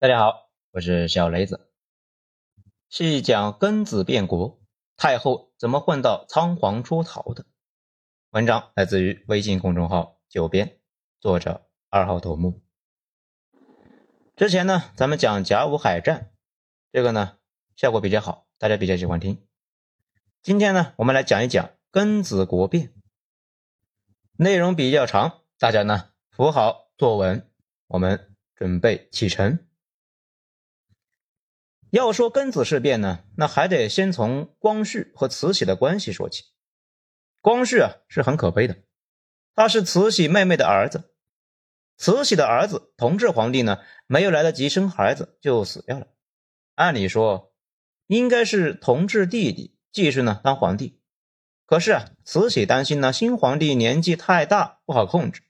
大家好，我是小雷子。细讲庚子变国，太后怎么混到仓皇出逃的？文章来自于微信公众号“九编”，作者二号头目。之前呢，咱们讲甲午海战，这个呢效果比较好，大家比较喜欢听。今天呢，我们来讲一讲庚子国变，内容比较长，大家呢扶好坐稳，我们准备启程。要说庚子事变呢，那还得先从光绪和慈禧的关系说起。光绪啊是很可悲的，他是慈禧妹妹的儿子，慈禧的儿子同治皇帝呢没有来得及生孩子就死掉了。按理说应该是同治弟弟继续呢当皇帝，可是啊慈禧担心呢新皇帝年纪太大不好控制，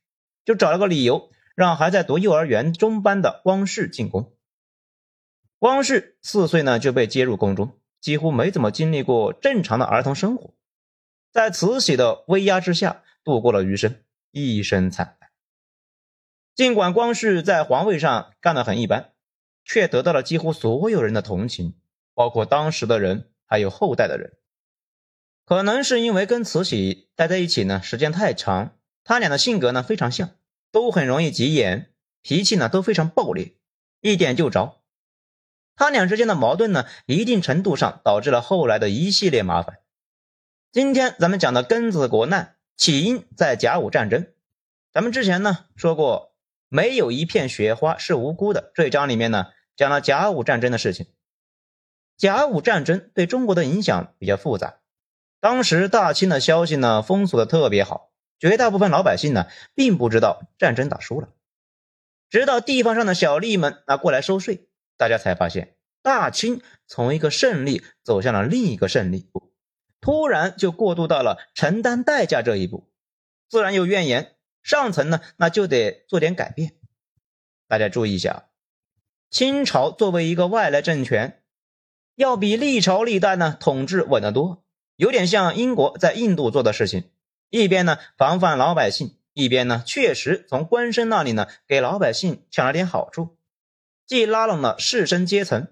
就找了个理由让还在读幼儿园中班的光绪进宫。光绪四岁呢就被接入宫中，几乎没怎么经历过正常的儿童生活，在慈禧的威压之下度过了余生，一生惨淡。尽管光绪在皇位上干得很一般，却得到了几乎所有人的同情，包括当时的人，还有后代的人。可能是因为跟慈禧待在一起呢时间太长，他俩的性格呢非常像，都很容易急眼，脾气呢都非常暴烈，一点就着。他俩之间的矛盾呢，一定程度上导致了后来的一系列麻烦。今天咱们讲的庚子国难起因在甲午战争。咱们之前呢说过，没有一片雪花是无辜的。这一章里面呢讲了甲午战争的事情。甲午战争对中国的影响比较复杂。当时大清的消息呢封锁的特别好，绝大部分老百姓呢并不知道战争打输了，直到地方上的小吏们啊过来收税。大家才发现，大清从一个胜利走向了另一个胜利，突然就过渡到了承担代价这一步，自然有怨言。上层呢，那就得做点改变。大家注意一下，清朝作为一个外来政权，要比历朝历代呢统治稳得多，有点像英国在印度做的事情，一边呢防范老百姓，一边呢确实从官绅那里呢给老百姓抢了点好处。既拉拢了士绅阶层，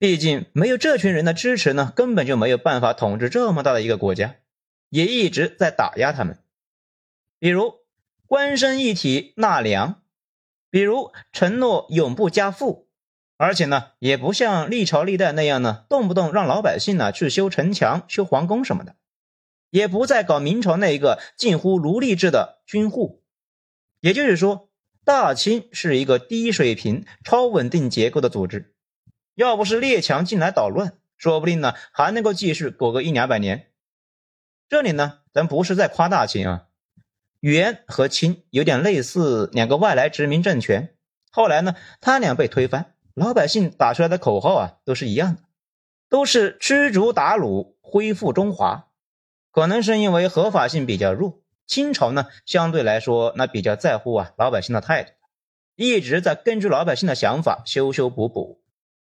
毕竟没有这群人的支持呢，根本就没有办法统治这么大的一个国家，也一直在打压他们。比如官绅一体纳粮，比如承诺永不加赋，而且呢，也不像历朝历代那样呢，动不动让老百姓呢去修城墙、修皇宫什么的，也不再搞明朝那一个近乎奴隶制的军户。也就是说。大清是一个低水平、超稳定结构的组织，要不是列强进来捣乱，说不定呢还能够继续苟个一两百年。这里呢，咱不是在夸大清啊，元和清有点类似两个外来殖民政权，后来呢，他俩被推翻，老百姓打出来的口号啊都是一样的，都是驱逐鞑虏，恢复中华。可能是因为合法性比较弱。清朝呢，相对来说那比较在乎啊老百姓的态度，一直在根据老百姓的想法修修补补，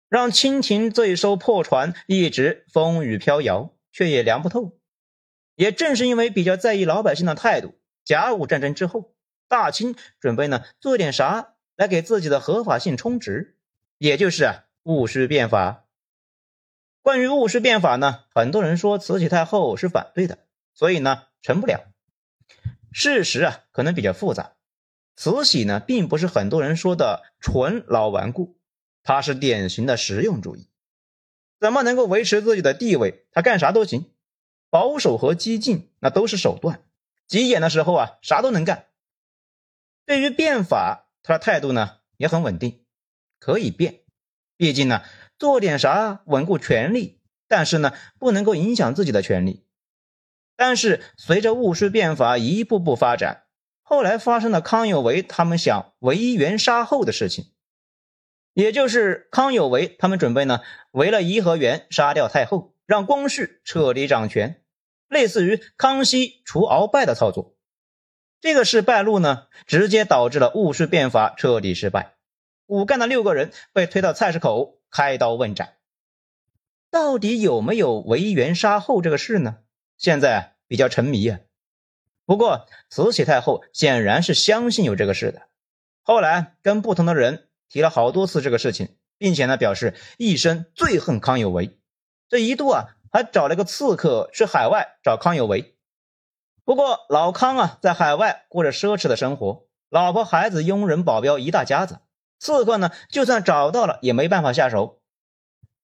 让清廷这一艘破船一直风雨飘摇，却也凉不透。也正是因为比较在意老百姓的态度，甲午战争之后，大清准备呢做点啥来给自己的合法性充值，也就是啊戊戌变法。关于戊戌变法呢，很多人说慈禧太后是反对的，所以呢成不了。事实啊，可能比较复杂。慈禧呢，并不是很多人说的纯老顽固，她是典型的实用主义。怎么能够维持自己的地位，她干啥都行。保守和激进那都是手段，急眼的时候啊，啥都能干。对于变法，他的态度呢也很稳定，可以变。毕竟呢，做点啥稳固权力，但是呢，不能够影响自己的权利。但是随着戊戌变法一步步发展，后来发生了康有为他们想围元杀后的事情，也就是康有为他们准备呢围了颐和园杀掉太后，让光绪彻底掌权，类似于康熙除鳌拜的操作。这个事败露呢，直接导致了戊戌变法彻底失败，武干的六个人被推到菜市口开刀问斩。到底有没有围元杀后这个事呢？现在比较沉迷啊，不过慈禧太后显然是相信有这个事的。后来跟不同的人提了好多次这个事情，并且呢表示一生最恨康有为。这一度啊还找了个刺客去海外找康有为。不过老康啊在海外过着奢侈的生活，老婆孩子佣人保镖一大家子，刺客呢就算找到了也没办法下手。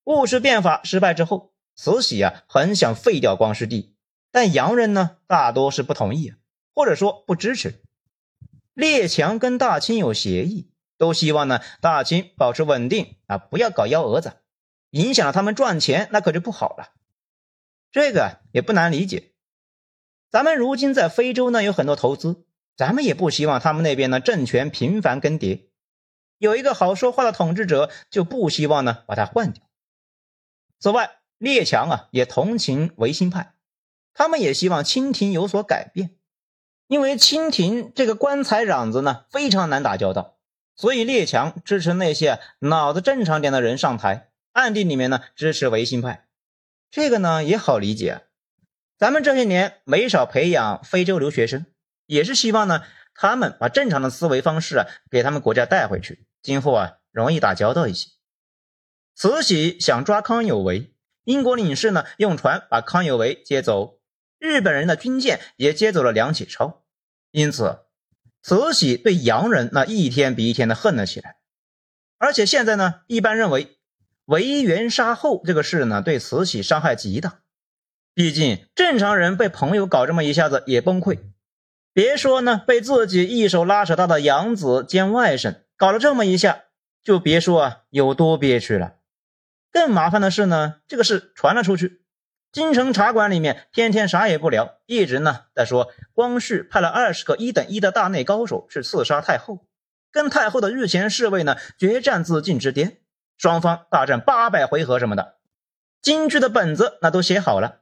戊戌变法失败之后，慈禧啊很想废掉光绪帝，但洋人呢大多是不同意，或者说不支持。列强跟大清有协议，都希望呢大清保持稳定啊，不要搞幺蛾子，影响了他们赚钱，那可就不好了。这个也不难理解。咱们如今在非洲呢有很多投资，咱们也不希望他们那边呢政权频繁更迭，有一个好说话的统治者就不希望呢把他换掉。此外，列强啊也同情维新派，他们也希望清廷有所改变，因为清廷这个官才攘子呢非常难打交道，所以列强支持那些脑子正常点的人上台，暗地里面呢支持维新派，这个呢也好理解。咱们这些年没少培养非洲留学生，也是希望呢他们把正常的思维方式啊给他们国家带回去，今后啊容易打交道一些。慈禧想抓康有为，英国领事呢用船把康有为接走，日本人的军舰也接走了梁启超，因此慈禧对洋人那一天比一天的恨了起来。而且现在呢，一般认为维园杀后这个事呢，对慈禧伤害极大。毕竟正常人被朋友搞这么一下子也崩溃，别说呢被自己一手拉扯大的养子兼外甥搞了这么一下，就别说啊有多憋屈了。更麻烦的是呢，这个事传了出去，京城茶馆里面天天啥也不聊，一直呢在说光绪派了二十个一等一的大内高手去刺杀太后，跟太后的御前侍卫呢决战自尽之巅，双方大战八百回合什么的，京剧的本子那都写好了，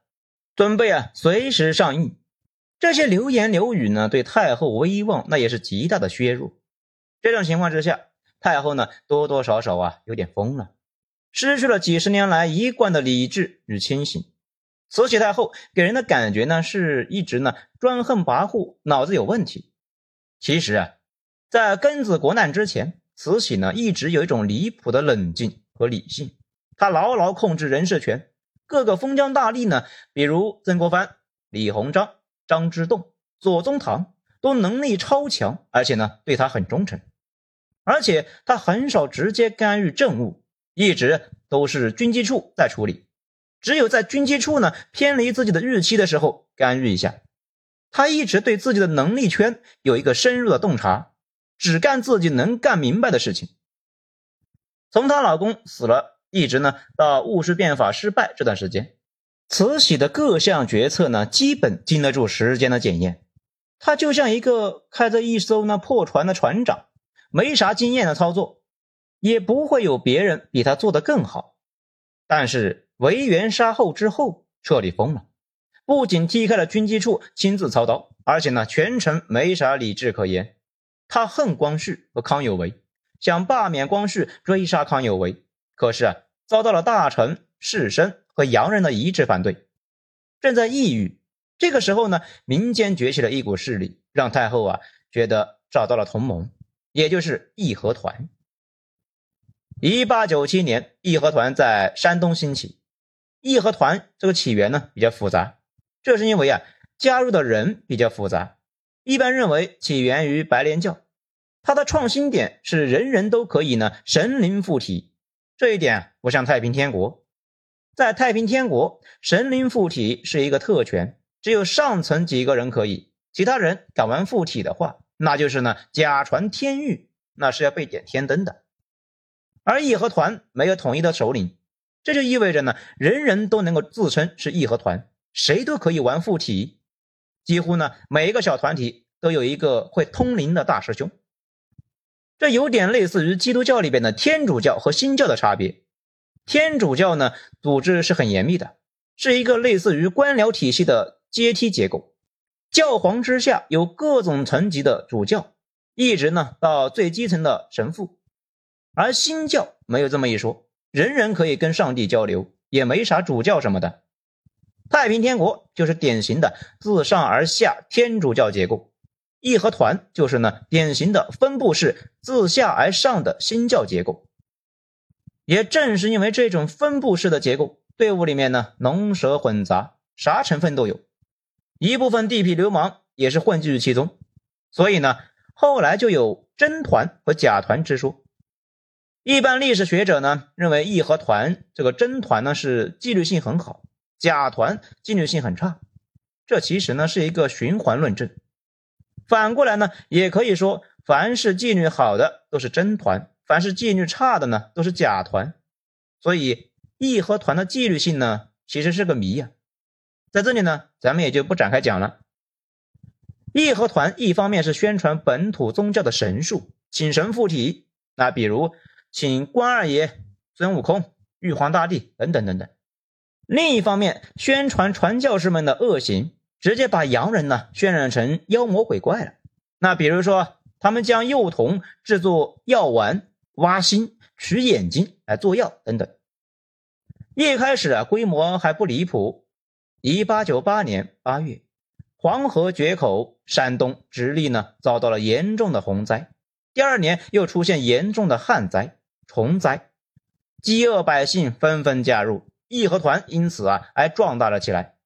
准备啊随时上映。这些流言流语呢，对太后威望那也是极大的削弱。这种情况之下，太后呢多多少少啊有点疯了。失去了几十年来一贯的理智与清醒，慈禧太后给人的感觉呢，是一直呢专横跋扈，脑子有问题。其实啊，在庚子国难之前，慈禧呢一直有一种离谱的冷静和理性，她牢牢控制人事权，各个封疆大吏呢，比如曾国藩、李鸿章、张之洞、左宗棠，都能力超强，而且呢对他很忠诚，而且他很少直接干预政务。一直都是军机处在处理，只有在军机处呢偏离自己的预期的时候干预一下。他一直对自己的能力圈有一个深入的洞察，只干自己能干明白的事情。从她老公死了，一直呢到戊戌变法失败这段时间，慈禧的各项决策呢基本经得住时间的检验。她就像一个开着一艘那破船的船长，没啥经验的操作。也不会有别人比他做得更好，但是维园杀后之后彻底疯了，不仅踢开了军机处亲自操刀，而且呢全程没啥理智可言。他恨光绪和康有为，想罢免光绪，追杀康有为，可是啊遭到了大臣、士绅和洋人的一致反对，正在抑郁。这个时候呢，民间崛起了一股势力，让太后啊觉得找到了同盟，也就是义和团。一八九七年，义和团在山东兴起。义和团这个起源呢比较复杂，这是因为啊加入的人比较复杂。一般认为起源于白莲教，它的创新点是人人都可以呢神灵附体。这一点不像太平天国，在太平天国神灵附体是一个特权，只有上层几个人可以，其他人敢玩附体的话，那就是呢假传天谕，那是要被点天灯的。而义和团没有统一的首领，这就意味着呢，人人都能够自称是义和团，谁都可以玩附体。几乎呢，每一个小团体都有一个会通灵的大师兄。这有点类似于基督教里边的天主教和新教的差别。天主教呢，组织是很严密的，是一个类似于官僚体系的阶梯结构，教皇之下有各种层级的主教，一直呢到最基层的神父。而新教没有这么一说，人人可以跟上帝交流，也没啥主教什么的。太平天国就是典型的自上而下天主教结构，义和团就是呢典型的分布式自下而上的新教结构。也正是因为这种分布式的结构，队伍里面呢龙蛇混杂，啥成分都有，一部分地痞流氓也是混迹于其中，所以呢后来就有真团和假团之说。一般历史学者呢认为义和团这个真团呢是纪律性很好，假团纪律性很差，这其实呢是一个循环论证。反过来呢也可以说，凡是纪律好的都是真团。凡是纪律差的呢，都是假团，所以义和团的纪律性呢，其实是个谜呀。在这里呢，咱们也就不展开讲了。义和团一方面是宣传本土宗教的神术，请神附体，那比如请关二爷、孙悟空、玉皇大帝等等等等；另一方面宣传传教士们的恶行，直接把洋人呢渲染成妖魔鬼怪了。那比如说，他们将幼童制作药丸。挖心、取眼睛来做药等等。一开始啊，规模还不离谱。一八九八年八月，黄河决口，山东直隶呢遭到了严重的洪灾。第二年又出现严重的旱灾、虫灾，饥饿百姓纷纷加入义和团，因此啊，而壮大了起来。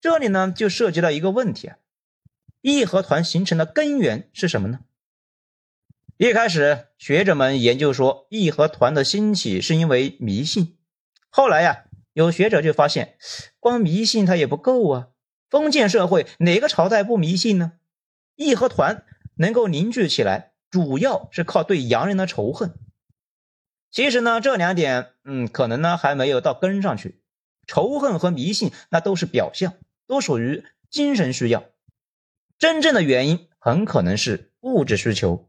这里呢，就涉及到一个问题啊：义和团形成的根源是什么呢？一开始，学者们研究说义和团的兴起是因为迷信。后来呀，有学者就发现，光迷信它也不够啊。封建社会哪个朝代不迷信呢？义和团能够凝聚起来，主要是靠对洋人的仇恨。其实呢，这两点，嗯，可能呢还没有到根上去。仇恨和迷信那都是表象，都属于精神需要。真正的原因很可能是物质需求。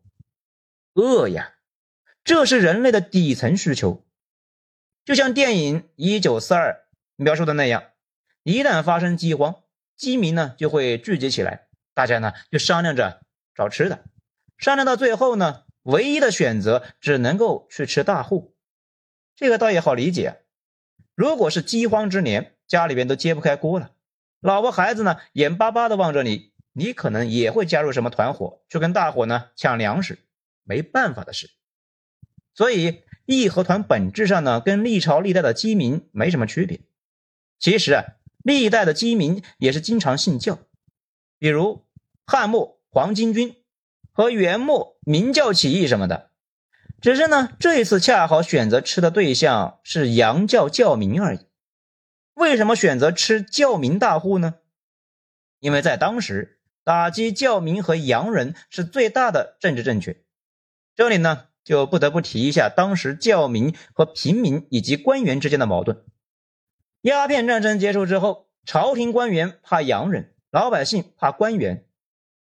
饿呀，这是人类的底层需求。就像电影《一九四二》描述的那样，一旦发生饥荒，饥民呢就会聚集起来，大家呢就商量着找吃的。商量到最后呢，唯一的选择只能够去吃大户。这个倒也好理解。如果是饥荒之年，家里边都揭不开锅了，老婆孩子呢眼巴巴的望着你，你可能也会加入什么团伙，去跟大伙呢抢粮食。没办法的事，所以义和团本质上呢，跟历朝历代的饥民没什么区别。其实啊，历代的饥民也是经常信教，比如汉末黄巾军和元末明教起义什么的。只是呢，这一次恰好选择吃的对象是洋教教民而已。为什么选择吃教民大户呢？因为在当时，打击教民和洋人是最大的政治正确。这里呢，就不得不提一下当时教民和平民以及官员之间的矛盾。鸦片战争结束之后，朝廷官员怕洋人，老百姓怕官员，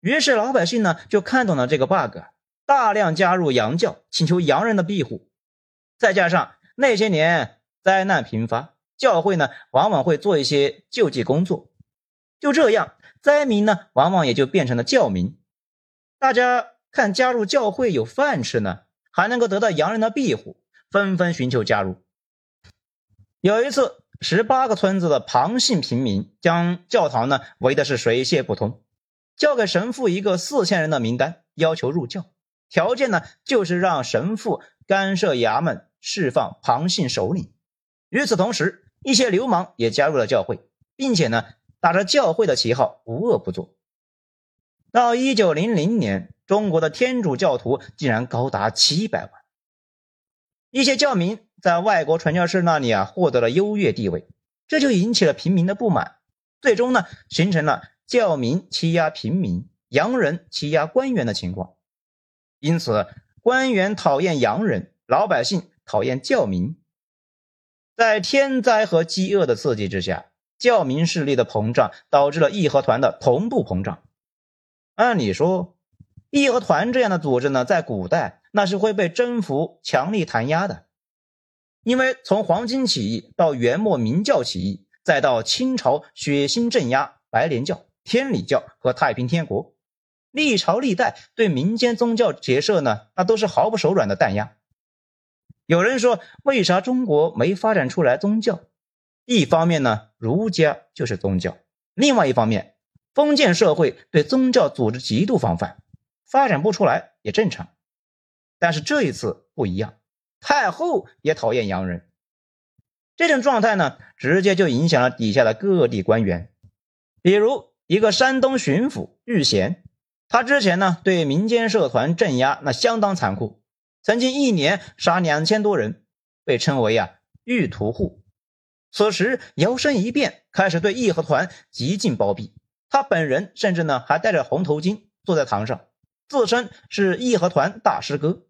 于是老百姓呢就看懂了这个 bug，大量加入洋教，请求洋人的庇护。再加上那些年灾难频发，教会呢往往会做一些救济工作，就这样，灾民呢往往也就变成了教民，大家。看加入教会有饭吃呢，还能够得到洋人的庇护，纷纷寻求加入。有一次，十八个村子的庞姓平民将教堂呢围的是水泄不通，交给神父一个四千人的名单，要求入教，条件呢就是让神父干涉衙门，释放庞姓首领。与此同时，一些流氓也加入了教会，并且呢打着教会的旗号无恶不作。到一九零零年。中国的天主教徒竟然高达七百万，一些教民在外国传教士那里啊获得了优越地位，这就引起了平民的不满，最终呢形成了教民欺压平民、洋人欺压官员的情况。因此，官员讨厌洋人，老百姓讨厌教民。在天灾和饥饿的刺激之下，教民势力的膨胀导致了义和团的同步膨胀。按理说。义和团这样的组织呢，在古代那是会被征服、强力弹压的，因为从黄巾起义到元末明教起义，再到清朝血腥镇压白莲教、天理教和太平天国，历朝历代对民间宗教结社呢，那都是毫不手软的弹压。有人说，为啥中国没发展出来宗教？一方面呢，儒家就是宗教；另外一方面，封建社会对宗教组织极度防范，发展不出来也正常。但是这一次不一样，太后也讨厌洋人。这种状态呢，直接就影响了底下的各地官员，比如一个山东巡抚玉贤，他之前呢对民间社团镇压那相当残酷，曾经一年杀两千多人，被称为啊玉屠户。此时摇身一变，开始对义和团极尽包庇。他本人甚至呢还戴着红头巾坐在堂上，自称是义和团大师哥，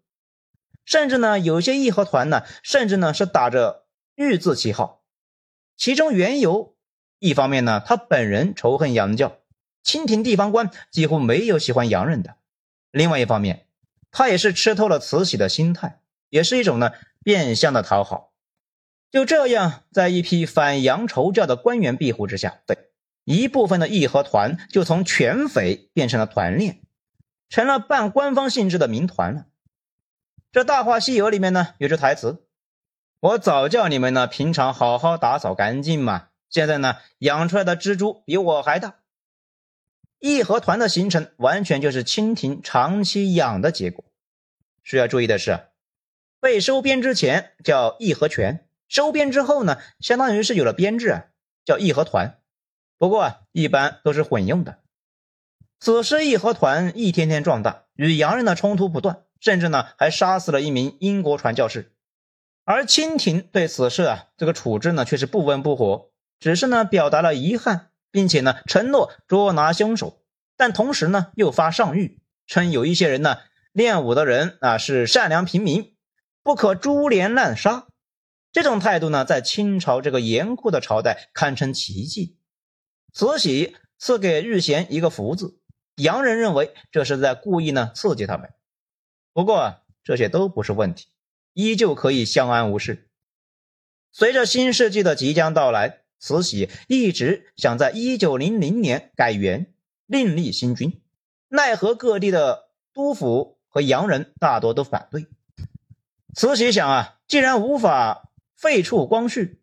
甚至呢有些义和团呢甚至呢是打着。玉字旗号，其中缘由，一方面呢，他本人仇恨洋教，清廷地方官几乎没有喜欢洋人的；另外一方面，他也是吃透了慈禧的心态，也是一种呢变相的讨好。就这样，在一批反洋仇教的官员庇护之下，对一部分的义和团就从全匪变成了团练，成了半官方性质的民团了。这《大话西游》里面呢有句台词。我早叫你们呢，平常好好打扫干净嘛。现在呢，养出来的蜘蛛比我还大。义和团的形成完全就是清廷长期养的结果。需要注意的是，被收编之前叫义和拳，收编之后呢，相当于是有了编制啊，叫义和团。不过啊，一般都是混用的。此时义和团一天天壮大，与洋人的冲突不断，甚至呢，还杀死了一名英国传教士。而清廷对此事啊，这个处置呢却是不温不火，只是呢表达了遗憾，并且呢承诺捉拿凶手，但同时呢又发上谕，称有一些人呢练武的人啊是善良平民，不可株连滥杀。这种态度呢，在清朝这个严酷的朝代堪称奇迹。慈禧赐给玉贤一个福字，洋人认为这是在故意呢刺激他们。不过这些都不是问题。依旧可以相安无事。随着新世纪的即将到来，慈禧一直想在一九零零年改元，另立新君，奈何各地的督府和洋人大多都反对。慈禧想啊，既然无法废黜光绪，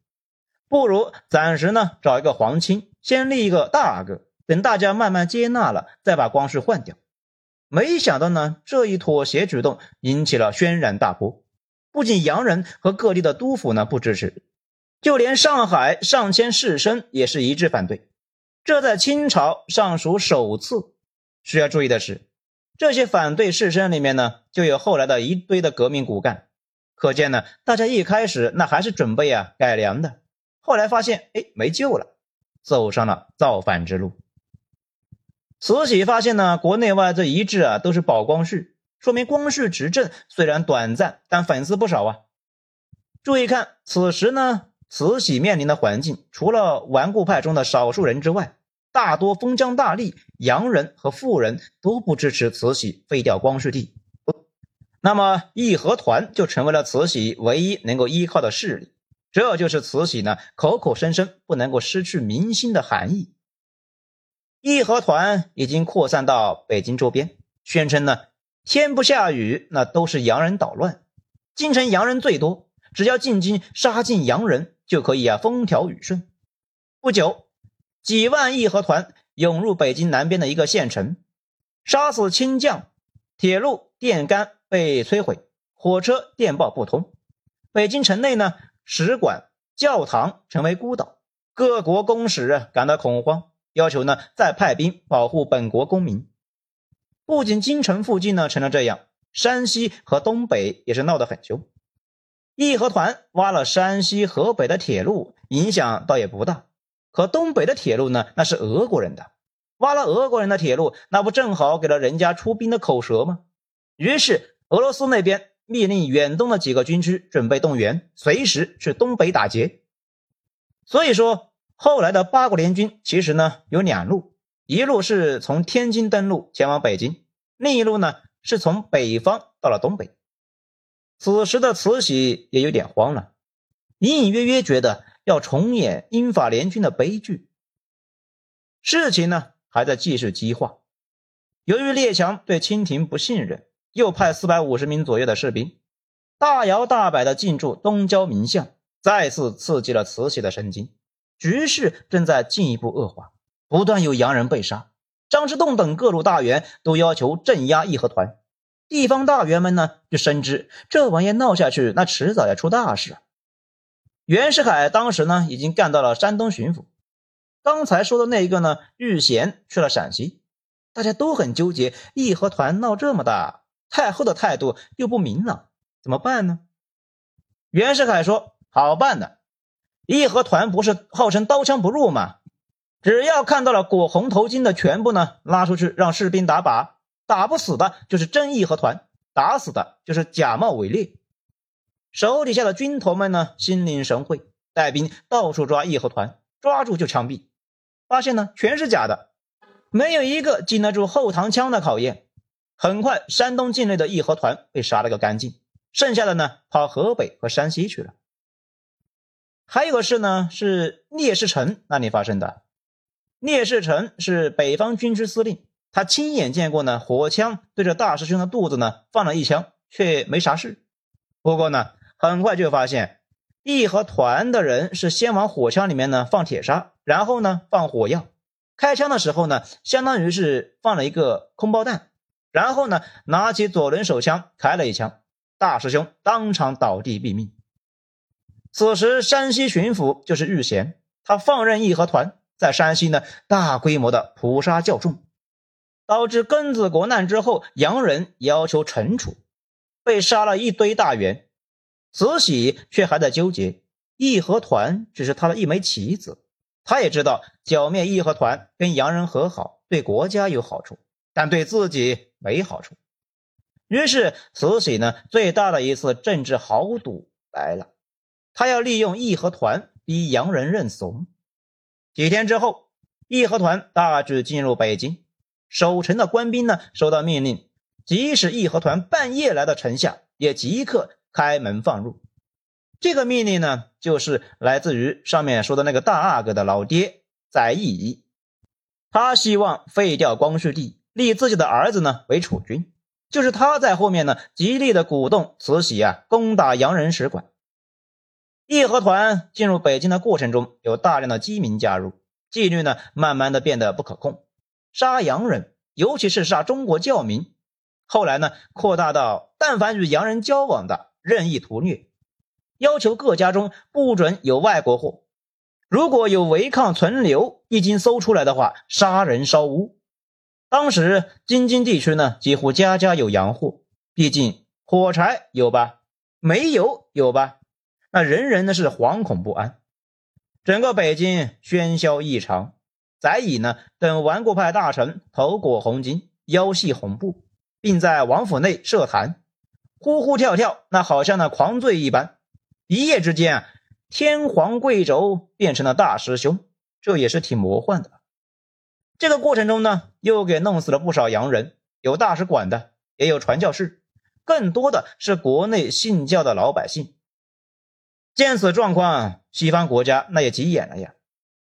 不如暂时呢找一个皇亲，先立一个大阿哥，等大家慢慢接纳了，再把光绪换掉。没想到呢，这一妥协举动引起了轩然大波。不仅洋人和各地的督府呢不支持，就连上海上千士绅也是一致反对。这在清朝尚属首次。需要注意的是，这些反对士绅里面呢，就有后来的一堆的革命骨干。可见呢，大家一开始那还是准备啊改良的，后来发现哎没救了，走上了造反之路。慈禧发现呢，国内外这一致啊都是保光绪。说明光绪执政虽然短暂，但粉丝不少啊。注意看，此时呢，慈禧面临的环境，除了顽固派中的少数人之外，大多封疆大吏、洋人和富人都不支持慈禧废掉光绪帝。那么义和团就成为了慈禧唯一能够依靠的势力。这就是慈禧呢口口声声不能够失去民心的含义。义和团已经扩散到北京周边，宣称呢。天不下雨，那都是洋人捣乱。京城洋人最多，只要进京杀尽洋人，就可以啊风调雨顺。不久，几万义和团涌入北京南边的一个县城，杀死清将，铁路、电杆被摧毁，火车、电报不通。北京城内呢，使馆、教堂成为孤岛，各国公使啊感到恐慌，要求呢再派兵保护本国公民。不仅京城附近呢成了这样，山西和东北也是闹得很凶。义和团挖了山西、河北的铁路，影响倒也不大。可东北的铁路呢，那是俄国人的，挖了俄国人的铁路，那不正好给了人家出兵的口舌吗？于是俄罗斯那边命令远东的几个军区准备动员，随时去东北打劫。所以说，后来的八国联军其实呢有两路。一路是从天津登陆前往北京，另一路呢是从北方到了东北。此时的慈禧也有点慌了，隐隐约约觉得要重演英法联军的悲剧。事情呢还在继续激化。由于列强对清廷不信任，又派四百五十名左右的士兵，大摇大摆的进驻东郊民巷，再次刺激了慈禧的神经。局势正在进一步恶化。不断有洋人被杀，张之洞等各路大员都要求镇压义和团。地方大员们呢，就深知这玩意闹下去，那迟早要出大事。袁世凯当时呢，已经干到了山东巡抚。刚才说的那一个呢，日贤去了陕西，大家都很纠结。义和团闹这么大，太后的态度又不明朗，怎么办呢？袁世凯说：“好办的，义和团不是号称刀枪不入吗？只要看到了裹红头巾的，全部呢拉出去让士兵打靶。”打不死的就是真义和团，打死的就是假冒伪劣。手底下的军头们呢，心领神会，带兵到处抓义和团，抓住就枪毙。发现呢，全是假的，没有一个经得住后膛枪的考验。很快，山东境内的义和团被杀了个干净，剩下的呢，跑河北和山西去了。还有个事呢，是聂士成那里发生的。聂士成是北方军区司令。他亲眼见过呢，火枪对着大师兄的肚子呢放了一枪，却没啥事。不过呢，很快就发现义和团的人是先往火枪里面呢放铁砂，然后呢放火药。开枪的时候呢，相当于是放了一个空包弹，然后呢拿起左轮手枪开了一枪，大师兄当场倒地毙命。此时山西巡抚就是日贤，他放任义和团在山西呢大规模的屠杀教众。导致庚子国难之后，洋人要求惩处，被杀了一堆大员。慈禧却还在纠结，义和团只是他的一枚棋子。他也知道剿灭义和团跟洋人和好对国家有好处，但对自己没好处。于是慈禧呢，最大的一次政治豪赌来了，他要利用义和团逼洋人认怂。几天之后，义和团大举进入北京。守城的官兵呢，收到命令，即使义和团半夜来到城下，也即刻开门放入。这个命令呢，就是来自于上面说的那个大阿哥的老爹载义他希望废掉光绪帝，立自己的儿子呢为储君。就是他在后面呢，极力的鼓动慈禧啊，攻打洋人使馆。义和团进入北京的过程中，有大量的饥民加入，纪律呢，慢慢的变得不可控。杀洋人，尤其是杀中国教民。后来呢，扩大到但凡与洋人交往的，任意屠虐，要求各家中不准有外国货。如果有违抗存留，一经搜出来的话，杀人烧屋。当时京津地区呢，几乎家家有洋货，毕竟火柴有吧，煤油有吧，那人人呢是惶恐不安，整个北京喧嚣异常。载乙呢等顽固派大臣头裹红巾，腰系红布，并在王府内设坛，呼呼跳跳，那好像那狂醉一般。一夜之间，天皇贵胄变成了大师兄，这也是挺魔幻的。这个过程中呢，又给弄死了不少洋人，有大使馆的，也有传教士，更多的是国内信教的老百姓。见此状况，西方国家那也急眼了呀。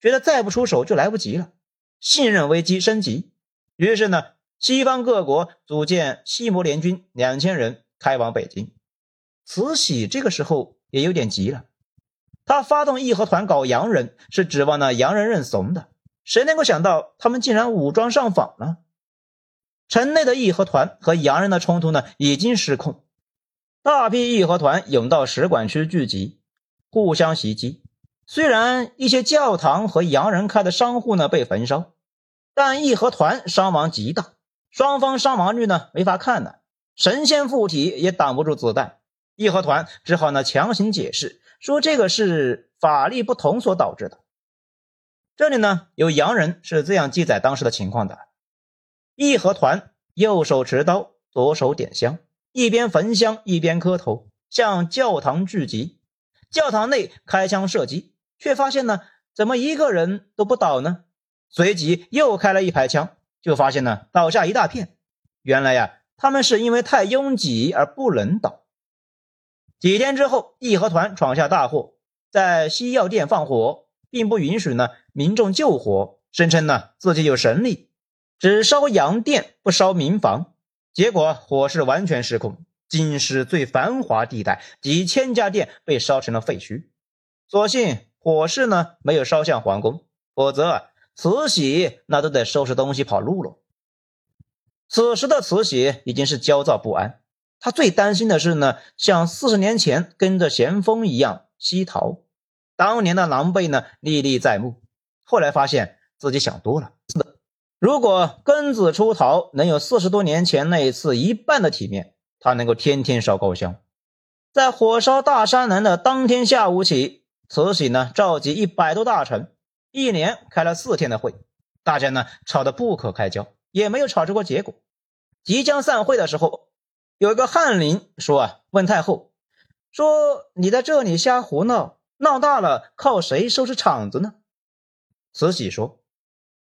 觉得再不出手就来不及了，信任危机升级。于是呢，西方各国组建西摩联军两千人开往北京。慈禧这个时候也有点急了，他发动义和团搞洋人，是指望呢洋人认怂的。谁能够想到他们竟然武装上访呢？城内的义和团和洋人的冲突呢已经失控，大批义和团涌到使馆区聚集，互相袭击。虽然一些教堂和洋人开的商户呢被焚烧，但义和团伤亡极大，双方伤亡率呢没法看呢。神仙附体也挡不住子弹，义和团只好呢强行解释说这个是法力不同所导致的。这里呢有洋人是这样记载当时的情况的：义和团右手持刀，左手点香，一边焚香一边磕头，向教堂聚集，教堂内开枪射击。却发现呢，怎么一个人都不倒呢？随即又开了一排枪，就发现呢，倒下一大片。原来呀，他们是因为太拥挤而不能倒。几天之后，义和团闯下大祸，在西药店放火，并不允许呢民众救火，声称呢自己有神力，只烧洋店不烧民房。结果火势完全失控，京师最繁华地带几千家店被烧成了废墟。所幸。火势呢没有烧向皇宫，否则啊，慈禧那都得收拾东西跑路了。此时的慈禧已经是焦躁不安，她最担心的是呢，像四十年前跟着咸丰一样西逃，当年的狼狈呢历历在目。后来发现自己想多了，是的如果庚子出逃能有四十多年前那一次一半的体面，她能够天天烧高香。在火烧大山南的当天下午起，慈禧呢召集一百多大臣，一连开了四天的会，大家呢吵得不可开交。也没有吵出过结果。即将散会的时候，有一个翰林说：“啊，问太后，说你在这里瞎胡闹，闹大了靠谁收拾场子呢？”慈禧说：“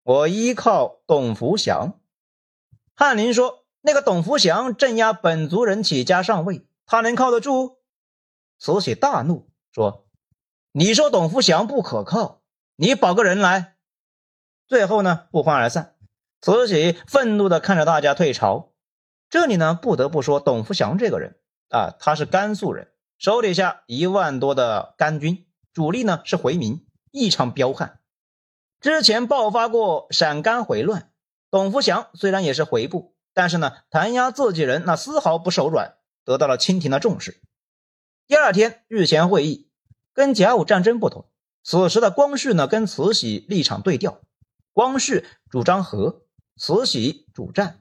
我依靠董福祥。”翰林说：“那个董福祥镇压本族人起家上位，他能靠得住？”慈禧大怒说：“你说董福祥不可靠，你保个人来。”最后呢，不欢而散。慈禧愤怒地看着大家退朝。这里呢，不得不说董福祥这个人啊，他是甘肃人，手底下一万多的甘军，主力呢是回民，异常彪悍。之前爆发过陕甘回乱，董福祥虽然也是回部，但是呢，弹压自己人那丝毫不手软，得到了清廷的重视。第二天日前会议，跟甲午战争不同，此时的光绪呢跟慈禧立场对调，光绪主张和。慈禧主战，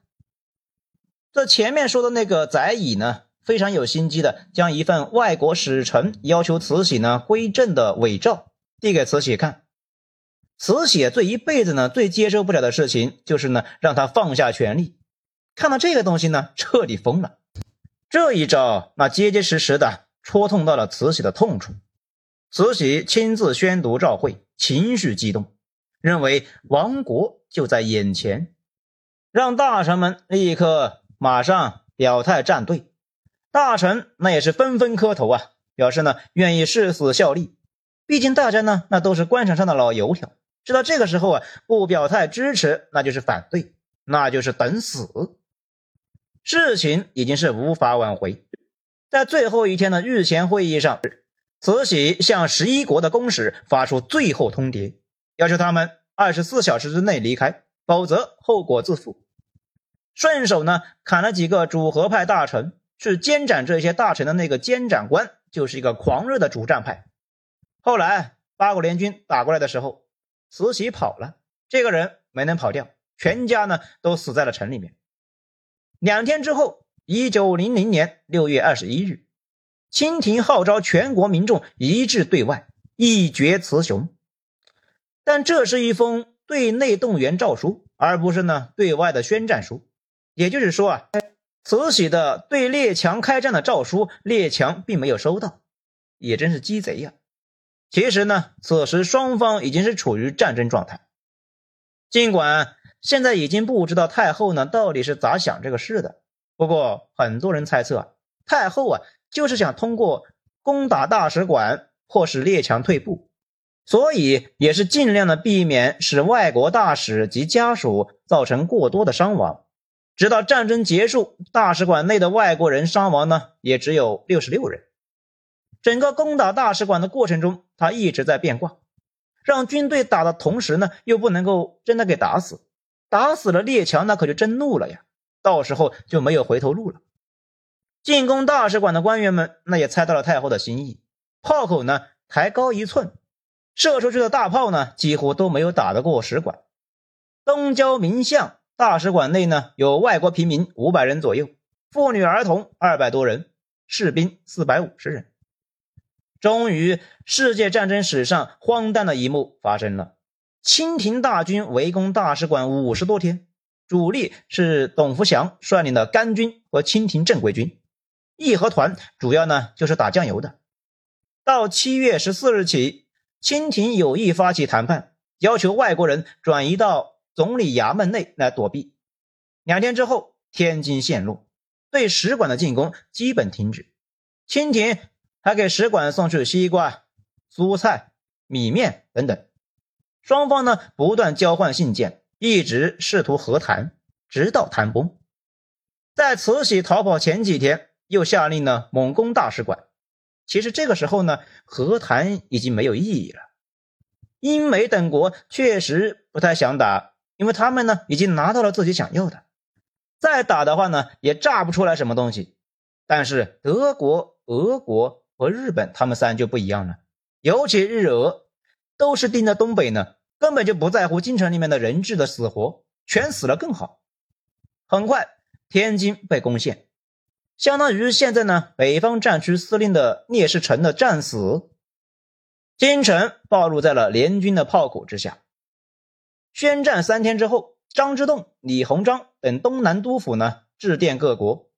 这前面说的那个载乙呢，非常有心机的，将一份外国使臣要求慈禧呢归正的伪诏递给慈禧看。慈禧这一辈子呢最接受不了的事情，就是呢让他放下权力。看到这个东西呢，彻底疯了。这一招那结结实实的戳痛到了慈禧的痛处。慈禧亲自宣读诏会，情绪激动，认为亡国就在眼前。让大臣们立刻马上表态站队，大臣那也是纷纷磕头啊，表示呢愿意誓死效力。毕竟大家呢那都是官场上的老油条，知道这个时候啊不表态支持，那就是反对，那就是等死。事情已经是无法挽回。在最后一天的日前会议上，慈禧向十一国的公使发出最后通牒，要求他们二十四小时之内离开。否则后果自负。顺手呢砍了几个主和派大臣，是监斩这些大臣的那个监斩官，就是一个狂热的主战派。后来八国联军打过来的时候，慈禧跑了，这个人没能跑掉，全家呢都死在了城里面。两天之后，一九零零年六月二十一日，清廷号召全国民众一致对外，一决雌雄。但这是一封。对内动员诏书，而不是呢对外的宣战书。也就是说啊，慈禧的对列强开战的诏书，列强并没有收到，也真是鸡贼呀。其实呢，此时双方已经是处于战争状态。尽管现在已经不知道太后呢到底是咋想这个事的，不过很多人猜测，太后啊就是想通过攻打大使馆，迫使列强退步。所以也是尽量的避免使外国大使及家属造成过多的伤亡，直到战争结束，大使馆内的外国人伤亡呢也只有六十六人。整个攻打大使馆的过程中，他一直在变卦，让军队打的同时呢，又不能够真的给打死，打死了列强那可就真怒了呀，到时候就没有回头路了。进攻大使馆的官员们那也猜到了太后的心意，炮口呢抬高一寸。射出去的大炮呢，几乎都没有打得过使馆。东郊民巷大使馆内呢，有外国平民五百人左右，妇女儿童二百多人，士兵四百五十人。终于，世界战争史上荒诞的一幕发生了：清廷大军围攻大使馆五十多天，主力是董福祥率领的甘军和清廷正规军，义和团主要呢就是打酱油的。到七月十四日起。清廷有意发起谈判，要求外国人转移到总理衙门内来躲避。两天之后，天津陷落，对使馆的进攻基本停止。清廷还给使馆送去西瓜、蔬菜、米面等等。双方呢不断交换信件，一直试图和谈，直到谈崩。在慈禧逃跑前几天，又下令呢猛攻大使馆。其实这个时候呢，和谈已经没有意义了。英美等国确实不太想打，因为他们呢已经拿到了自己想要的，再打的话呢也炸不出来什么东西。但是德国、俄国和日本他们三就不一样了，尤其日俄都是盯着东北呢，根本就不在乎京城里面的人质的死活，全死了更好。很快，天津被攻陷，相当于现在呢北方战区司令的聂士成的战死。京城暴露在了联军的炮口之下。宣战三天之后，张之洞、李鸿章等东南督府呢致电各国，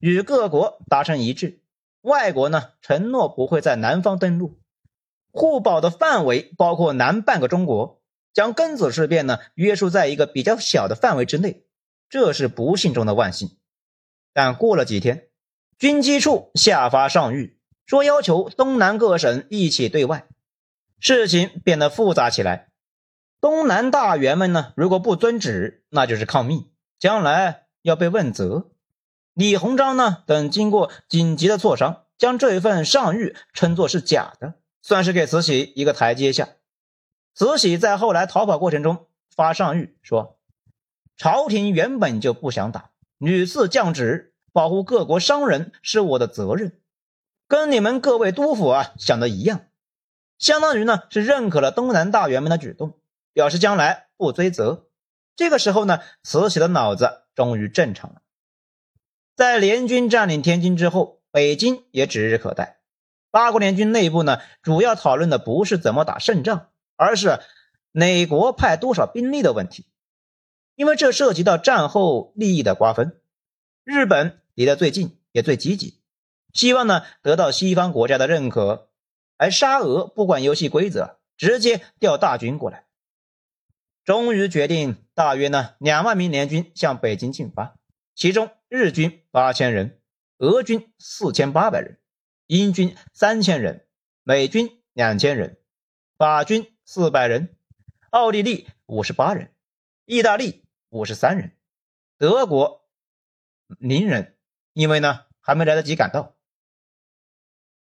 与各国达成一致：外国呢承诺不会在南方登陆，互保的范围包括南半个中国，将庚子事变呢约束在一个比较小的范围之内。这是不幸中的万幸。但过了几天，军机处下发上谕。说要求东南各省一起对外，事情变得复杂起来。东南大员们呢，如果不遵旨，那就是抗命，将来要被问责。李鸿章呢等经过紧急的磋商，将这一份上谕称作是假的，算是给慈禧一个台阶下。慈禧在后来逃跑过程中发上谕说：“朝廷原本就不想打，屡次降旨，保护各国商人是我的责任。”跟你们各位督府啊想的一样，相当于呢是认可了东南大员们的举动，表示将来不追责。这个时候呢，慈禧的脑子终于正常了。在联军占领天津之后，北京也指日可待。八国联军内部呢，主要讨论的不是怎么打胜仗，而是哪国派多少兵力的问题，因为这涉及到战后利益的瓜分。日本离得最近，也最积极。希望呢得到西方国家的认可，而沙俄不管游戏规则，直接调大军过来。终于决定，大约呢两万名联军向北京进发，其中日军八千人，俄军四千八百人，英军三千人，美军两千人，法军四百人，奥地利五十八人，意大利五十三人，德国零人，因为呢还没来得及赶到。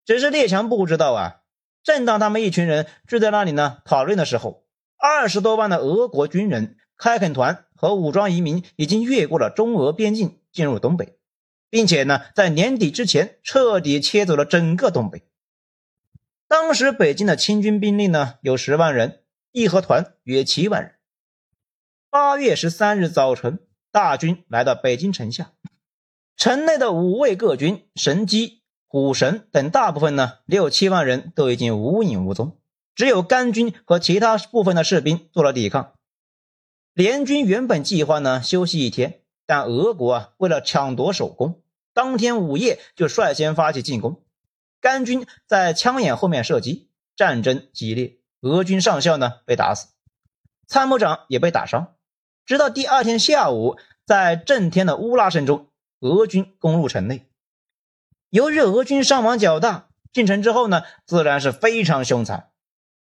只是列强不知道啊！正当他们一群人聚在那里呢讨论的时候，二十多万的俄国军人、开垦团和武装移民已经越过了中俄边境，进入东北，并且呢，在年底之前彻底切走了整个东北。当时北京的清军兵力呢有十万人，义和团约七万人。八月十三日早晨，大军来到北京城下，城内的五位各军神机。虎神等大部分呢，六七万人都已经无影无踪，只有甘军和其他部分的士兵做了抵抗。联军原本计划呢休息一天，但俄国啊为了抢夺首功，当天午夜就率先发起进攻。甘军在枪眼后面射击，战争激烈，俄军上校呢被打死，参谋长也被打伤。直到第二天下午，在震天的乌拉声中，俄军攻入城内。由于俄军伤亡较大，进城之后呢，自然是非常凶残。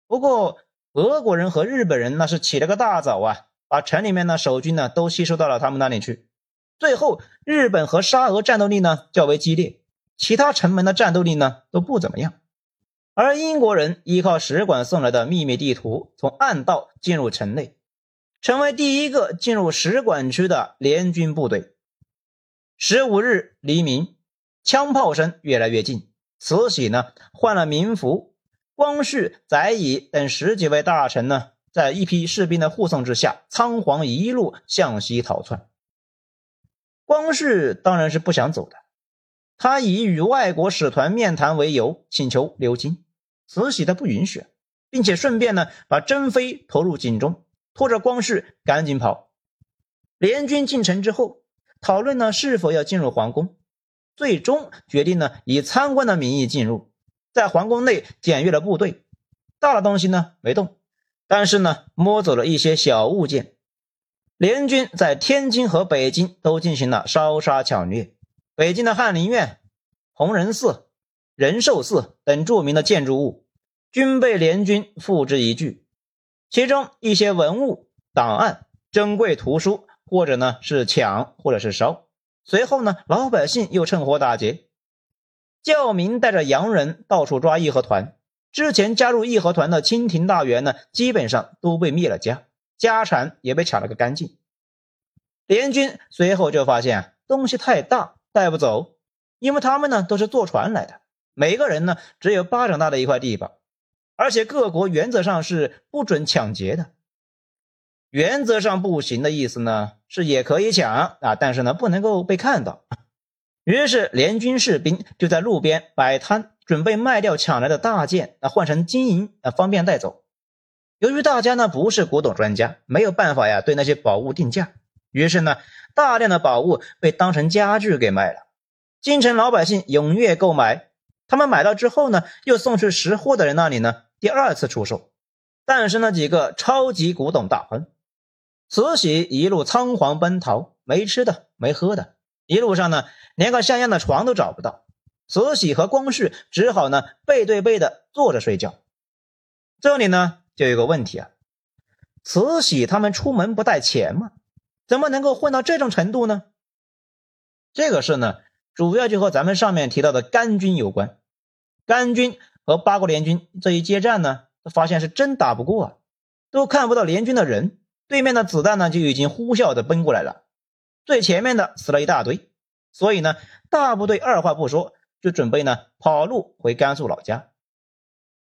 不过，俄国人和日本人那是起了个大早啊，把城里面的守军呢都吸收到了他们那里去。最后，日本和沙俄战斗力呢较为激烈，其他城门的战斗力呢都不怎么样。而英国人依靠使馆送来的秘密地图，从暗道进入城内，成为第一个进入使馆区的联军部队。十五日黎明。枪炮声越来越近，慈禧呢换了民服，光绪、载乙等十几位大臣呢，在一批士兵的护送之下，仓皇一路向西逃窜。光绪当然是不想走的，他以与外国使团面谈为由，请求留京。慈禧他不允许，并且顺便呢把珍妃投入井中，拖着光绪赶紧跑。联军进城之后，讨论呢是否要进入皇宫。最终决定呢，以参观的名义进入，在皇宫内检阅了部队，大的东西呢没动，但是呢摸走了一些小物件。联军在天津和北京都进行了烧杀抢掠，北京的翰林院、弘仁寺、仁寿寺等著名的建筑物均被联军付之一炬，其中一些文物、档案、珍贵图书，或者呢是抢，或者是烧。随后呢，老百姓又趁火打劫，教民带着洋人到处抓义和团，之前加入义和团的清廷大员呢，基本上都被灭了家，家产也被抢了个干净。联军随后就发现东西太大带不走，因为他们呢都是坐船来的，每个人呢只有巴掌大的一块地方，而且各国原则上是不准抢劫的。原则上不行的意思呢是也可以抢啊，但是呢不能够被看到。于是联军士兵就在路边摆摊。准备卖掉抢来的大件，啊换成金银，啊，方便带走。由于大家呢不是古董专家，没有办法呀对那些宝物定价，于是呢大量的宝物被当成家具给卖了。京城老百姓踊跃购买，他们买到之后呢，又送去识货的人那里呢，第二次出售。诞生了几个超级古董大亨。慈禧一路仓皇奔逃，没吃的，没喝的，一路上呢连个像样的床都找不到。慈禧和光绪只好呢背对背的坐着睡觉。这里呢就有个问题啊，慈禧他们出门不带钱吗？怎么能够混到这种程度呢？这个事呢，主要就和咱们上面提到的甘军有关。甘军和八国联军这一接战呢，发现是真打不过啊，都看不到联军的人，对面的子弹呢就已经呼啸的奔过来了，最前面的死了一大堆，所以呢，大部队二话不说。就准备呢跑路回甘肃老家，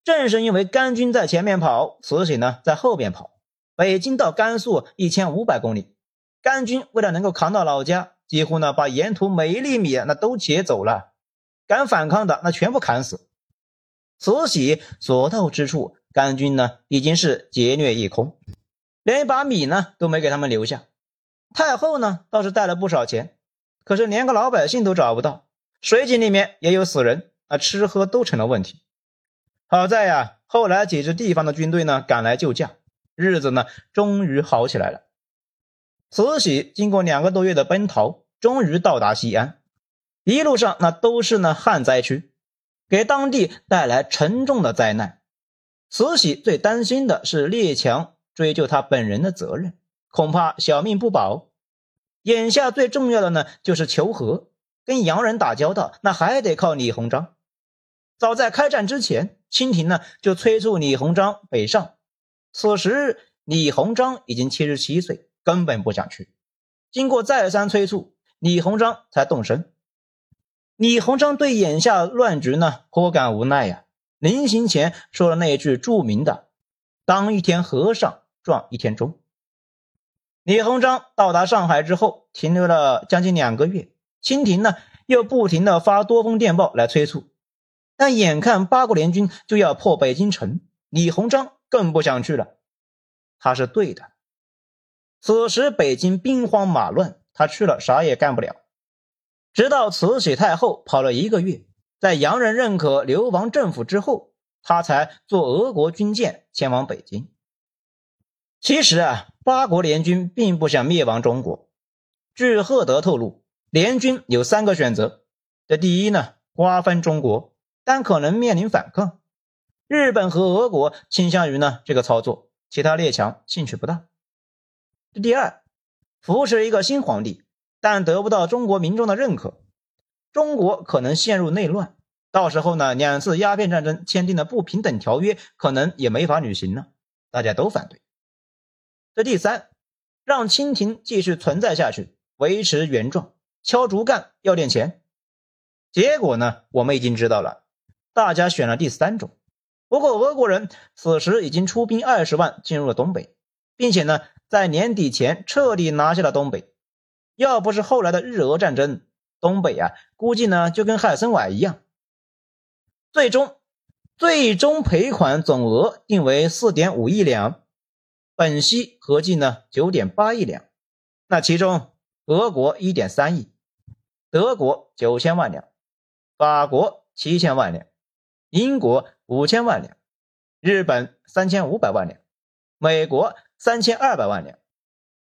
正是因为甘军在前面跑，慈禧呢在后边跑。北京到甘肃一千五百公里，甘军为了能够扛到老家，几乎呢把沿途每一粒米那都劫走了，敢反抗的那全部砍死。慈禧所到之处，甘军呢已经是劫掠一空，连一把米呢都没给他们留下。太后呢倒是带了不少钱，可是连个老百姓都找不到。水井里面也有死人啊，吃喝都成了问题。好在呀，后来几支地方的军队呢赶来救驾，日子呢终于好起来了。慈禧经过两个多月的奔逃，终于到达西安。一路上那都是呢旱灾区，给当地带来沉重的灾难。慈禧最担心的是列强追究他本人的责任，恐怕小命不保。眼下最重要的呢就是求和。跟洋人打交道，那还得靠李鸿章。早在开战之前，清廷呢就催促李鸿章北上。此时李鸿章已经七十七岁，根本不想去。经过再三催促，李鸿章才动身。李鸿章对眼下乱局呢颇感无奈呀。临行前说了那句著名的：“当一天和尚撞一天钟。”李鸿章到达上海之后，停留了将近两个月。清廷呢，又不停的发多封电报来催促，但眼看八国联军就要破北京城，李鸿章更不想去了。他是对的。此时北京兵荒马乱，他去了啥也干不了。直到慈禧太后跑了一个月，在洋人认可流亡政府之后，他才坐俄国军舰前往北京。其实啊，八国联军并不想灭亡中国。据赫德透露。联军有三个选择：这第一呢，瓜分中国，但可能面临反抗。日本和俄国倾向于呢这个操作，其他列强兴趣不大。第二，扶持一个新皇帝，但得不到中国民众的认可，中国可能陷入内乱，到时候呢，两次鸦片战争签订的不平等条约可能也没法履行了，大家都反对。这第三，让清廷继续存在下去，维持原状。敲竹杠要点钱，结果呢？我们已经知道了，大家选了第三种。不过俄国人此时已经出兵二十万进入了东北，并且呢，在年底前彻底拿下了东北。要不是后来的日俄战争，东北啊，估计呢就跟海参崴一样。最终，最终赔款总额定为四点五亿两，本息合计呢九点八亿两。那其中，俄国一点三亿。德国九千万两，法国七千万两，英国五千万两，日本三千五百万两，美国三千二百万两，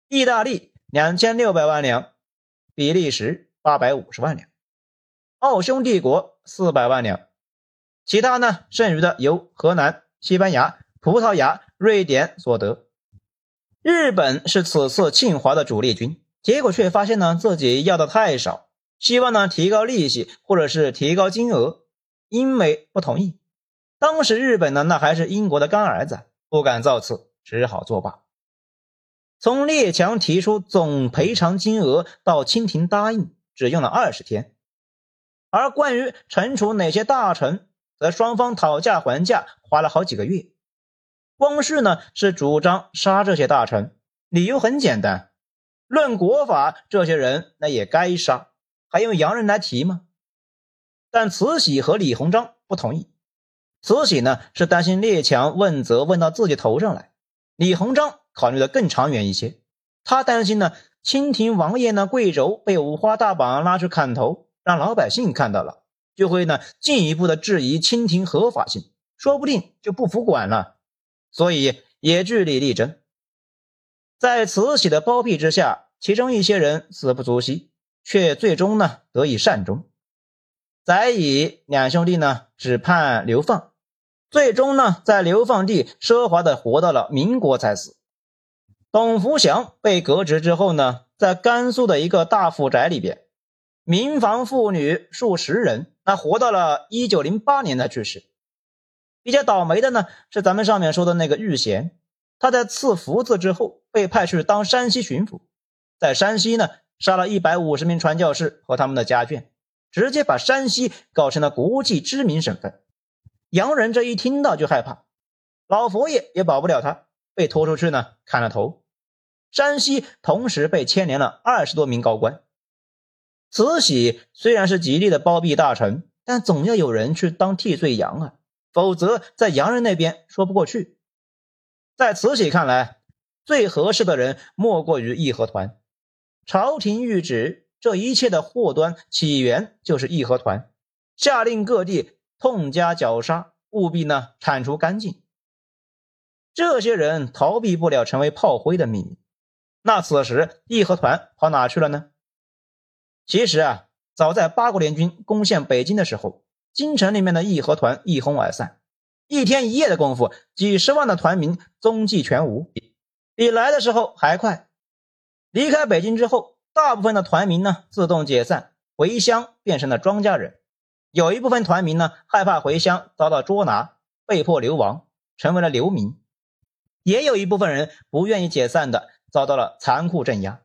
意大利两千六百万两，比利时八百五十万两，奥匈帝国四百万两，其他呢，剩余的由荷兰、西班牙、葡萄牙、瑞典所得。日本是此次侵华的主力军，结果却发现呢，自己要的太少。希望呢提高利息或者是提高金额，英美不同意。当时日本呢，那还是英国的干儿子，不敢造次，只好作罢。从列强提出总赔偿金额到清廷答应，只用了二十天。而关于惩处哪些大臣，则双方讨价还价，花了好几个月。光绪呢是主张杀这些大臣，理由很简单：论国法，这些人那也该杀，还用洋人来提吗？但慈禧和李鸿章不同意。慈禧呢是担心列强问责问到自己头上来，李鸿章考虑的更长远一些，他担心呢清廷王爷呢贵胄被五花大绑拉去砍头，让老百姓看到了，就会呢进一步的质疑清廷合法性，说不定就不服管了，所以也据理力争。在慈禧的包庇之下，其中一些人死不足惜，却最终呢得以善终。载乙两兄弟呢，只判流放，最终呢，在流放地奢华的活到了民国才死。董福祥被革职之后呢，在甘肃的一个大富宅里边，民房妇女数十人，那活到了一九零八年才去世。比较倒霉的呢，是咱们上面说的那个玉贤，他在赐福字之后，被派去当山西巡抚，在山西呢，杀了一百五十名传教士和他们的家眷。直接把山西搞成了国际知名省份，洋人这一听到就害怕，老佛爷也保不了他，被拖出去呢砍了头。山西同时被牵连了二十多名高官。慈禧虽然是极力的包庇大臣，但总要有人去当替罪羊啊，否则在洋人那边说不过去。在慈禧看来，最合适的人莫过于义和团。朝廷谕旨。这一切的祸端起源就是义和团，下令各地痛加绞杀，务必呢铲除干净。这些人逃避不了成为炮灰的命运。那此时义和团跑哪去了呢？其实啊，早在八国联军攻陷北京的时候，京城里面的义和团一哄而散，一天一夜的功夫，几十万的团民踪迹全无，比来的时候还快。离开北京之后。大部分的团民呢自动解散，回乡变成了庄稼人。有一部分团民呢害怕回乡遭到捉拿，被迫流亡，成为了流民。也有一部分人不愿意解散的，遭到了残酷镇压。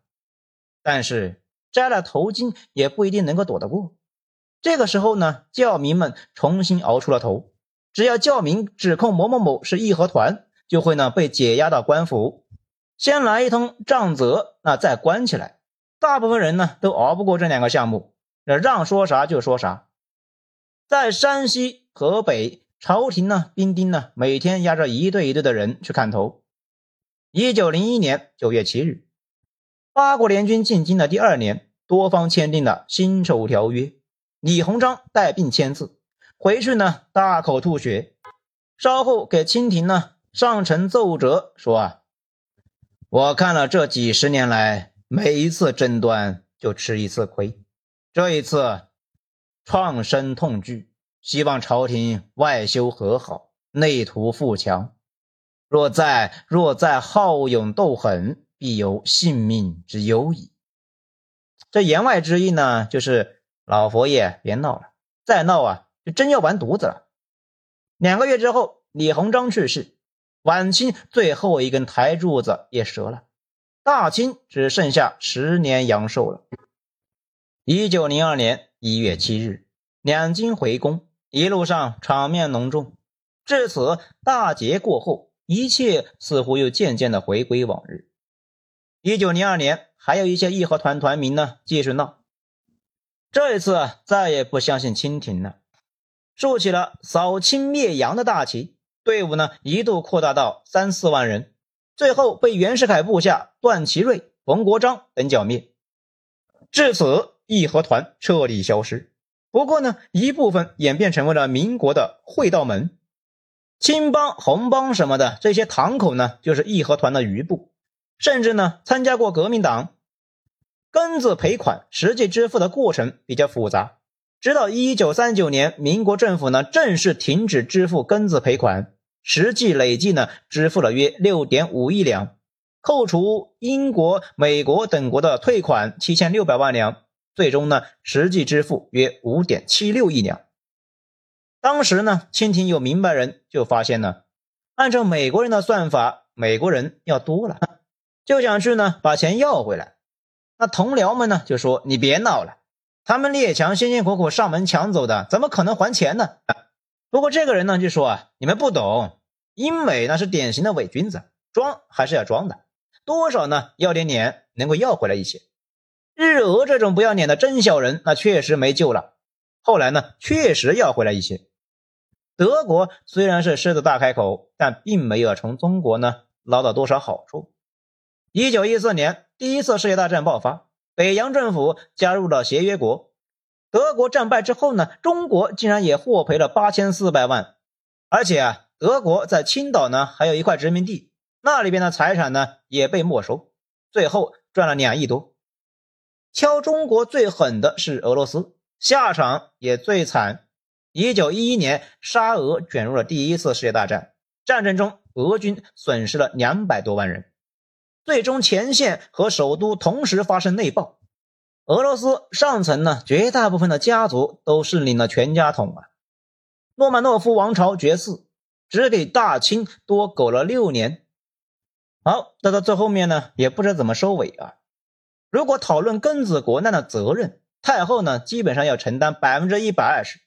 但是摘了头巾也不一定能够躲得过。这个时候呢，教民们重新熬出了头。只要教民指控某某某是义和团，就会呢被解押到官府，先来一通杖责，那再关起来。大部分人呢都熬不过这两个项目，让说啥就说啥。在山西、河北，朝廷呢兵丁呢每天押着一队一队的人去砍头。一九零一年九月七日，八国联军进京的第二年，多方签订了辛丑条约。李鸿章带病签字，回去呢大口吐血，稍后给清廷呢上呈奏折说啊，我看了这几十年来。每一次争端就吃一次亏，这一次创生痛剧，希望朝廷外修和好，内图富强。若再若再好勇斗狠，必有性命之忧矣。这言外之意呢，就是老佛爷别闹了，再闹啊，就真要完犊子了。两个月之后，李鸿章去世，晚清最后一根台柱子也折了。大清只剩下十年阳寿了。一九零二年一月七日，两京回宫，一路上场面浓重。至此，大捷过后，一切似乎又渐渐的回归往日。一九零二年，还有一些义和团团民呢，继续闹。这一次，再也不相信清廷了，竖起了扫清灭洋的大旗，队伍呢，一度扩大到三四万人。最后被袁世凯部下段祺瑞、冯国璋等剿灭，至此义和团彻底消失。不过呢，一部分演变成为了民国的会道门、青帮、红帮什么的这些堂口呢，就是义和团的余部，甚至呢参加过革命党。庚子赔款实际支付的过程比较复杂，直到一九三九年，民国政府呢正式停止支付庚子赔款。实际累计呢，支付了约六点五亿两，扣除英国、美国等国的退款七千六百万两，最终呢，实际支付约五点七六亿两。当时呢，清廷有明白人就发现呢，按照美国人的算法，美国人要多了，就想去呢把钱要回来。那同僚们呢就说：“你别闹了，他们列强辛辛苦苦上门抢走的，怎么可能还钱呢？”不过这个人呢就说：“啊，你们不懂，英美那是典型的伪君子，装还是要装的，多少呢要点脸，能够要回来一些。日俄这种不要脸的真小人，那确实没救了。后来呢，确实要回来一些。”德国虽然是狮子大开口，但并没有从中国呢捞到多少好处。一九一四年，第一次世界大战爆发，北洋政府加入了协约国。德国战败之后呢，中国竟然也获赔了八千四百万，而且啊，德国在青岛呢还有一块殖民地，那里边的财产呢也被没收，最后赚了两亿多。敲中国最狠的是俄罗斯，下场也最惨。一九一一年，沙俄卷入了第一次世界大战。战争中，俄军损失了两百多万人，最终前线和首都同时发生内爆。俄罗斯上层呢，绝大部分的家族都是领了全家桶啊。诺曼诺夫王朝绝嗣，只给大清多苟了六年。好，到到最后面呢，也不知道怎么收尾啊。如果讨论庚子国难的责任，太后呢，基本上要承担百分之一百二十。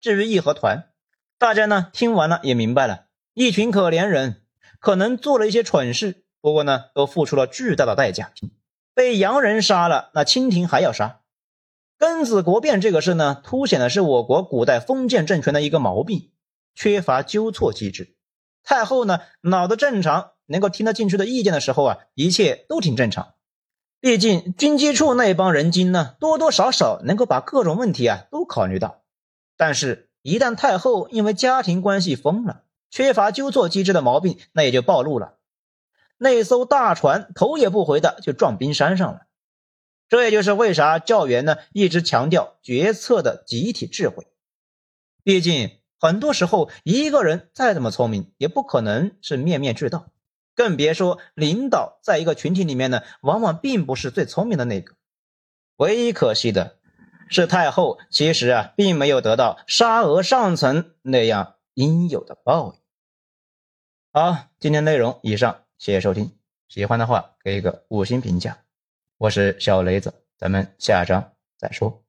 至于义和团，大家呢听完了也明白了，一群可怜人，可能做了一些蠢事，不过呢都付出了巨大的代价，被洋人杀了，那清廷还要杀。庚子国变这个事呢，凸显的是我国古代封建政权的一个毛病，缺乏纠错机制。太后呢脑子正常，能够听得进去的意见的时候啊，一切都挺正常。毕竟军机处那帮人精呢，多多少少能够把各种问题啊都考虑到。但是，一旦太后因为家庭关系疯了，缺乏纠错机制的毛病，那也就暴露了。那艘大船头也不回的就撞冰山上了。这也就是为啥教员呢一直强调决策的集体智慧。毕竟，很多时候一个人再怎么聪明，也不可能是面面俱到，更别说领导在一个群体里面呢，往往并不是最聪明的那个。唯一可惜的。是太后，其实啊，并没有得到沙俄上层那样应有的报应。好，今天内容以上，谢谢收听。喜欢的话给一个五星评价。我是小雷子，咱们下章再说。